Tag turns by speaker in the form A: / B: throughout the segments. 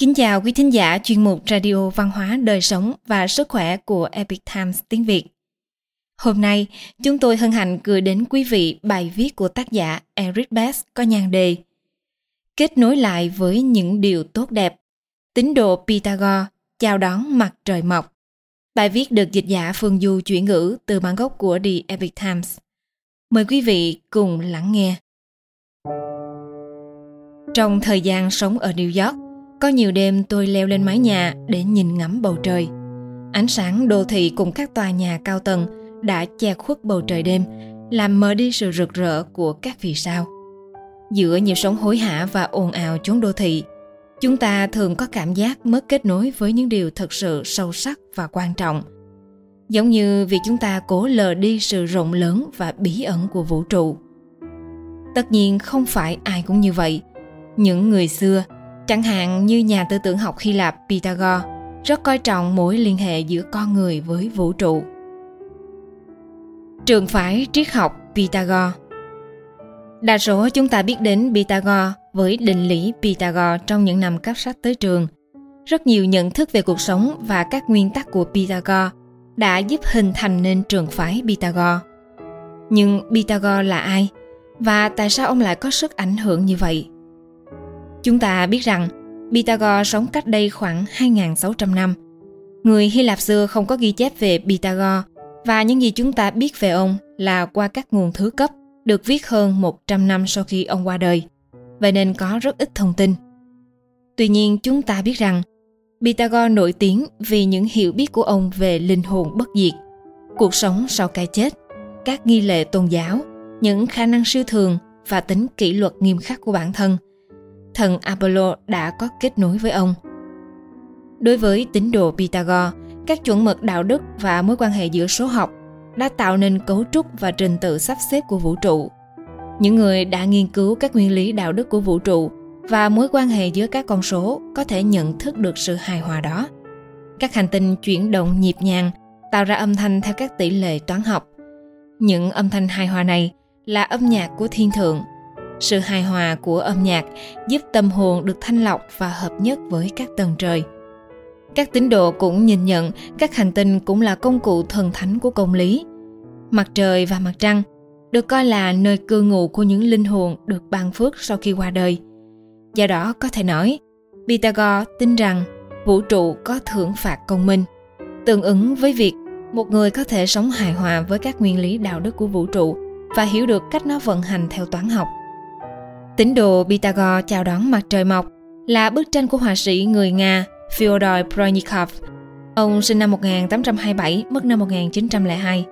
A: Kính chào quý thính giả chuyên mục Radio Văn hóa Đời sống và Sức khỏe của Epic Times tiếng Việt. Hôm nay, chúng tôi hân hạnh gửi đến quý vị bài viết của tác giả Eric Bass có nhan đề Kết nối lại với những điều tốt đẹp. Tín đồ Pythagore chào đón mặt trời mọc. Bài viết được dịch giả Phương Du chuyển ngữ từ bản gốc của The Epic Times. Mời quý vị cùng lắng nghe. Trong thời gian sống ở New York, có nhiều đêm tôi leo lên mái nhà để nhìn ngắm bầu trời. Ánh sáng đô thị cùng các tòa nhà cao tầng đã che khuất bầu trời đêm, làm mờ đi sự rực rỡ của các vì sao. Giữa nhịp sống hối hả và ồn ào chốn đô thị, chúng ta thường có cảm giác mất kết nối với những điều thật sự sâu sắc và quan trọng. Giống như việc chúng ta cố lờ đi sự rộng lớn và bí ẩn của vũ trụ. Tất nhiên không phải ai cũng như vậy. Những người xưa Chẳng hạn như nhà tư tưởng học Hy Lạp Pythagore rất coi trọng mối liên hệ giữa con người với vũ trụ. Trường phái triết học Pythagore Đa số chúng ta biết đến Pythagore với định lý Pythagore trong những năm cấp sách tới trường. Rất nhiều nhận thức về cuộc sống và các nguyên tắc của Pythagore đã giúp hình thành nên trường phái Pythagore. Nhưng Pythagore là ai? Và tại sao ông lại có sức ảnh hưởng như vậy? Chúng ta biết rằng Pythagore sống cách đây khoảng 2.600 năm. Người Hy Lạp xưa không có ghi chép về Pythagore và những gì chúng ta biết về ông là qua các nguồn thứ cấp được viết hơn 100 năm sau khi ông qua đời, vậy nên có rất ít thông tin. Tuy nhiên chúng ta biết rằng Pythagore nổi tiếng vì những hiểu biết của ông về linh hồn bất diệt, cuộc sống sau cái chết, các nghi lệ tôn giáo, những khả năng siêu thường và tính kỷ luật nghiêm khắc của bản thân – thần Apollo đã có kết nối với ông. Đối với tín đồ Pythagore, các chuẩn mực đạo đức và mối quan hệ giữa số học đã tạo nên cấu trúc và trình tự sắp xếp của vũ trụ. Những người đã nghiên cứu các nguyên lý đạo đức của vũ trụ và mối quan hệ giữa các con số có thể nhận thức được sự hài hòa đó. Các hành tinh chuyển động nhịp nhàng, tạo ra âm thanh theo các tỷ lệ toán học. Những âm thanh hài hòa này là âm nhạc của thiên thượng sự hài hòa của âm nhạc giúp tâm hồn được thanh lọc và hợp nhất với các tầng trời. Các tín đồ cũng nhìn nhận các hành tinh cũng là công cụ thần thánh của công lý. Mặt trời và mặt trăng được coi là nơi cư ngụ của những linh hồn được ban phước sau khi qua đời. Do đó có thể nói, pythagore tin rằng vũ trụ có thưởng phạt công minh. Tương ứng với việc một người có thể sống hài hòa với các nguyên lý đạo đức của vũ trụ và hiểu được cách nó vận hành theo toán học. Tín đồ Pythagore chào đón mặt trời mọc là bức tranh của họa sĩ người Nga Fyodor Pronikov. Ông sinh năm 1827, mất năm 1902.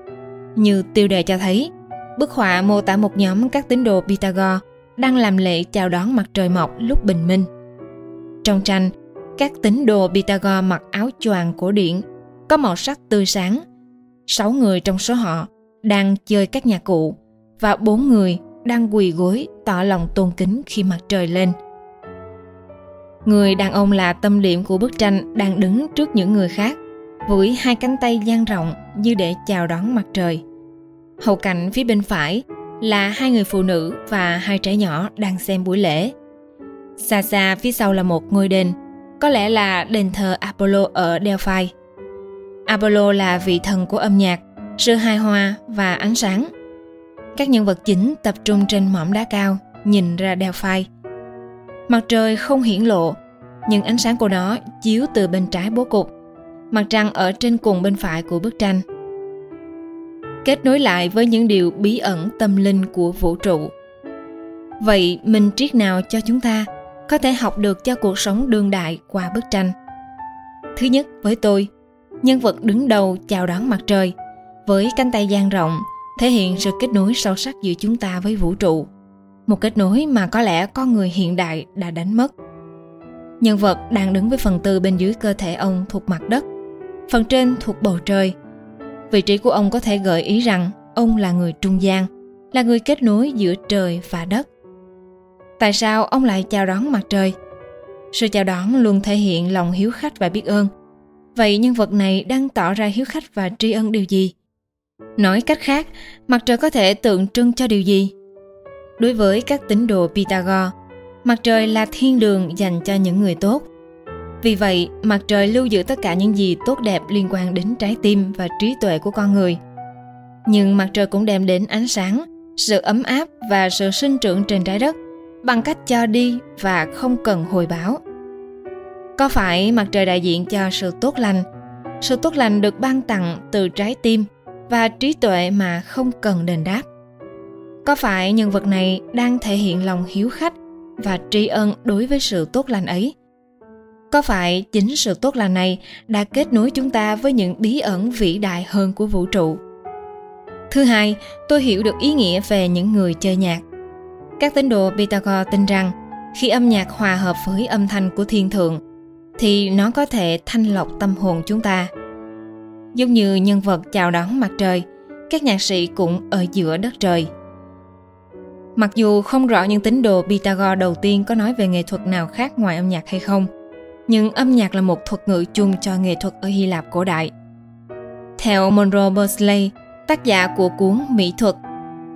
A: Như tiêu đề cho thấy, bức họa mô tả một nhóm các tín đồ Pythagore đang làm lễ chào đón mặt trời mọc lúc bình minh. Trong tranh, các tín đồ Pythagore mặc áo choàng cổ điển, có màu sắc tươi sáng. Sáu người trong số họ đang chơi các nhạc cụ và bốn người đang quỳ gối, tỏ lòng tôn kính khi mặt trời lên. Người đàn ông là tâm điểm của bức tranh đang đứng trước những người khác, với hai cánh tay dang rộng như để chào đón mặt trời. Hậu cảnh phía bên phải là hai người phụ nữ và hai trẻ nhỏ đang xem buổi lễ. Xa xa phía sau là một ngôi đền, có lẽ là đền thờ apollo ở delphi. Apollo là vị thần của âm nhạc, sự hài hòa và ánh sáng các nhân vật chính tập trung trên mỏm đá cao, nhìn ra Delphi. Mặt trời không hiển lộ, nhưng ánh sáng của nó chiếu từ bên trái bố cục. Mặt trăng ở trên cùng bên phải của bức tranh. Kết nối lại với những điều bí ẩn tâm linh của vũ trụ. Vậy mình triết nào cho chúng ta có thể học được cho cuộc sống đương đại qua bức tranh? Thứ nhất với tôi, nhân vật đứng đầu chào đón mặt trời với cánh tay dang rộng thể hiện sự kết nối sâu sắc giữa chúng ta với vũ trụ. Một kết nối mà có lẽ con người hiện đại đã đánh mất. Nhân vật đang đứng với phần tư bên dưới cơ thể ông thuộc mặt đất. Phần trên thuộc bầu trời. Vị trí của ông có thể gợi ý rằng ông là người trung gian, là người kết nối giữa trời và đất. Tại sao ông lại chào đón mặt trời? Sự chào đón luôn thể hiện lòng hiếu khách và biết ơn. Vậy nhân vật này đang tỏ ra hiếu khách và tri ân điều gì? Nói cách khác, mặt trời có thể tượng trưng cho điều gì? Đối với các tín đồ Pythagore, mặt trời là thiên đường dành cho những người tốt. Vì vậy, mặt trời lưu giữ tất cả những gì tốt đẹp liên quan đến trái tim và trí tuệ của con người. Nhưng mặt trời cũng đem đến ánh sáng, sự ấm áp và sự sinh trưởng trên trái đất bằng cách cho đi và không cần hồi báo. Có phải mặt trời đại diện cho sự tốt lành? Sự tốt lành được ban tặng từ trái tim và trí tuệ mà không cần đền đáp. Có phải nhân vật này đang thể hiện lòng hiếu khách và tri ân đối với sự tốt lành ấy? Có phải chính sự tốt lành này đã kết nối chúng ta với những bí ẩn vĩ đại hơn của vũ trụ? Thứ hai, tôi hiểu được ý nghĩa về những người chơi nhạc. Các tín đồ Pythagore tin rằng khi âm nhạc hòa hợp với âm thanh của thiên thượng thì nó có thể thanh lọc tâm hồn chúng ta. Giống như nhân vật chào đón mặt trời, các nhạc sĩ cũng ở giữa đất trời. Mặc dù không rõ những tín đồ Pythagore đầu tiên có nói về nghệ thuật nào khác ngoài âm nhạc hay không, nhưng âm nhạc là một thuật ngữ chung cho nghệ thuật ở Hy Lạp cổ đại. Theo Monroe Bursley, tác giả của cuốn Mỹ thuật,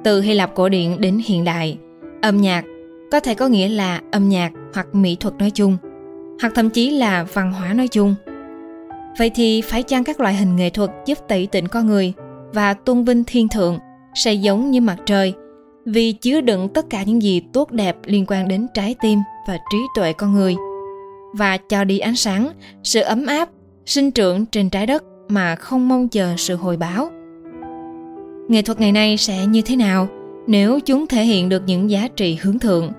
A: từ Hy Lạp cổ điển đến hiện đại, âm nhạc có thể có nghĩa là âm nhạc hoặc mỹ thuật nói chung, hoặc thậm chí là văn hóa nói chung. Vậy thì phải chăng các loại hình nghệ thuật giúp tẩy tịnh con người và tôn vinh thiên thượng sẽ giống như mặt trời vì chứa đựng tất cả những gì tốt đẹp liên quan đến trái tim và trí tuệ con người và cho đi ánh sáng, sự ấm áp, sinh trưởng trên trái đất mà không mong chờ sự hồi báo. Nghệ thuật ngày nay sẽ như thế nào nếu chúng thể hiện được những giá trị hướng thượng?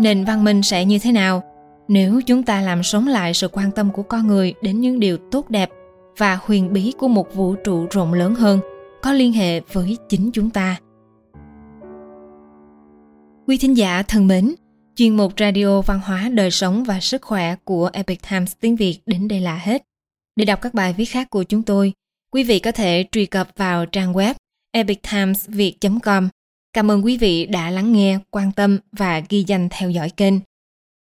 A: Nền văn minh sẽ như thế nào nếu chúng ta làm sống lại sự quan tâm của con người đến những điều tốt đẹp và huyền bí của một vũ trụ rộng lớn hơn, có liên hệ với chính chúng ta. Quý thính giả thân mến, chuyên mục radio văn hóa đời sống và sức khỏe của epic times tiếng việt đến đây là hết. Để đọc các bài viết khác của chúng tôi, quý vị có thể truy cập vào trang web epictimesviet com. Cảm ơn quý vị đã lắng nghe, quan tâm và ghi danh theo dõi kênh.